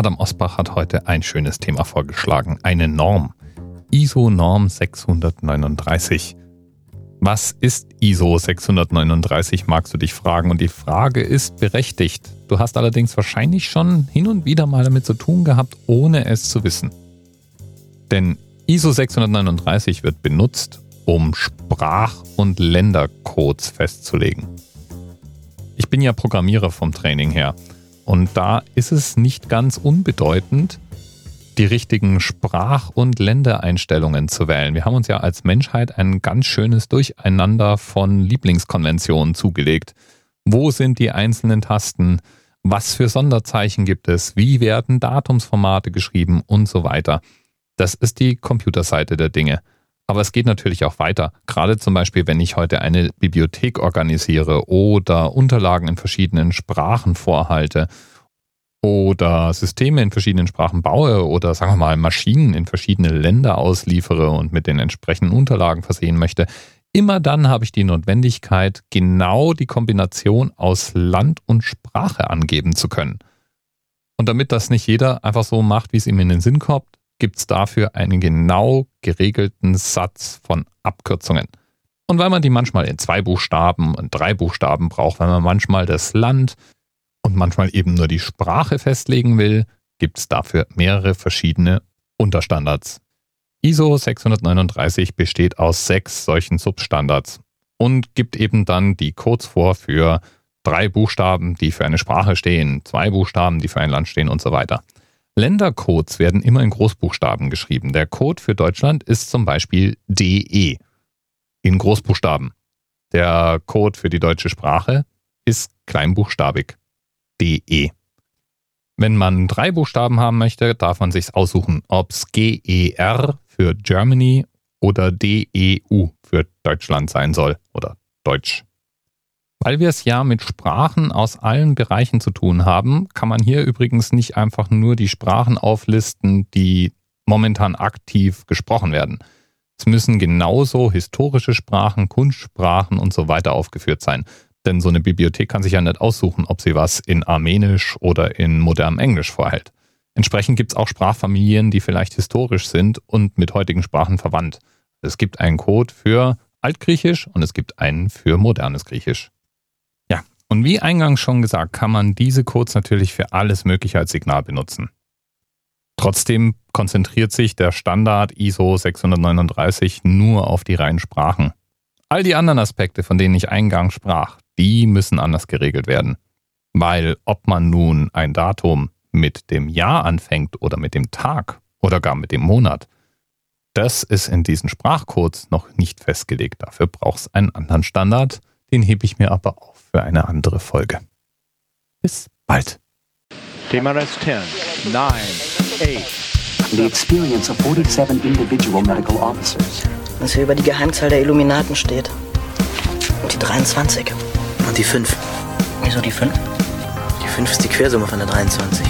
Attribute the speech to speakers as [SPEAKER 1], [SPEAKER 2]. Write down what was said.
[SPEAKER 1] Adam Osbach hat heute ein schönes Thema vorgeschlagen, eine Norm. ISO Norm 639. Was ist ISO 639, magst du dich fragen. Und die Frage ist berechtigt. Du hast allerdings wahrscheinlich schon hin und wieder mal damit zu tun gehabt, ohne es zu wissen. Denn ISO 639 wird benutzt, um Sprach- und Ländercodes festzulegen. Ich bin ja Programmierer vom Training her und da ist es nicht ganz unbedeutend, die richtigen Sprach- und Ländereinstellungen zu wählen. Wir haben uns ja als Menschheit ein ganz schönes Durcheinander von Lieblingskonventionen zugelegt. Wo sind die einzelnen Tasten? Was für Sonderzeichen gibt es? Wie werden Datumsformate geschrieben und so weiter? Das ist die Computerseite der Dinge. Aber es geht natürlich auch weiter. Gerade zum Beispiel, wenn ich heute eine Bibliothek organisiere oder Unterlagen in verschiedenen Sprachen vorhalte oder Systeme in verschiedenen Sprachen baue oder sagen wir mal Maschinen in verschiedene Länder ausliefere und mit den entsprechenden Unterlagen versehen möchte, immer dann habe ich die Notwendigkeit, genau die Kombination aus Land und Sprache angeben zu können. Und damit das nicht jeder einfach so macht, wie es ihm in den Sinn kommt, gibt es dafür einen genau geregelten Satz von Abkürzungen. Und weil man die manchmal in zwei Buchstaben und drei Buchstaben braucht, weil man manchmal das Land und manchmal eben nur die Sprache festlegen will, gibt es dafür mehrere verschiedene Unterstandards. ISO 639 besteht aus sechs solchen Substandards und gibt eben dann die Codes vor für drei Buchstaben, die für eine Sprache stehen, zwei Buchstaben, die für ein Land stehen und so weiter. Ländercodes werden immer in Großbuchstaben geschrieben. Der Code für Deutschland ist zum Beispiel DE in Großbuchstaben. Der Code für die deutsche Sprache ist kleinbuchstabig DE. Wenn man drei Buchstaben haben möchte, darf man sich aussuchen, ob es GER für Germany oder DEU für Deutschland sein soll oder Deutsch. Weil wir es ja mit Sprachen aus allen Bereichen zu tun haben, kann man hier übrigens nicht einfach nur die Sprachen auflisten, die momentan aktiv gesprochen werden. Es müssen genauso historische Sprachen, Kunstsprachen und so weiter aufgeführt sein. Denn so eine Bibliothek kann sich ja nicht aussuchen, ob sie was in Armenisch oder in modernem Englisch vorhält. Entsprechend gibt es auch Sprachfamilien, die vielleicht historisch sind und mit heutigen Sprachen verwandt. Es gibt einen Code für Altgriechisch und es gibt einen für modernes Griechisch. Und wie eingangs schon gesagt, kann man diese Codes natürlich für alles Mögliche als Signal benutzen. Trotzdem konzentriert sich der Standard ISO 639 nur auf die reinen Sprachen. All die anderen Aspekte, von denen ich eingangs sprach, die müssen anders geregelt werden. Weil ob man nun ein Datum mit dem Jahr anfängt oder mit dem Tag oder gar mit dem Monat, das ist in diesen Sprachcodes noch nicht festgelegt. Dafür braucht es einen anderen Standard, den hebe ich mir aber auf für eine andere Folge. Bis bald.
[SPEAKER 2] TMRS 10, 9, 8.
[SPEAKER 3] The experience of 47 individual medical officers.
[SPEAKER 4] Was hier über die Geheimzahl der Illuminaten steht. Und die 23.
[SPEAKER 5] Und die 5.
[SPEAKER 4] Wieso die 5?
[SPEAKER 5] Die 5 ist die Quersumme von der 23.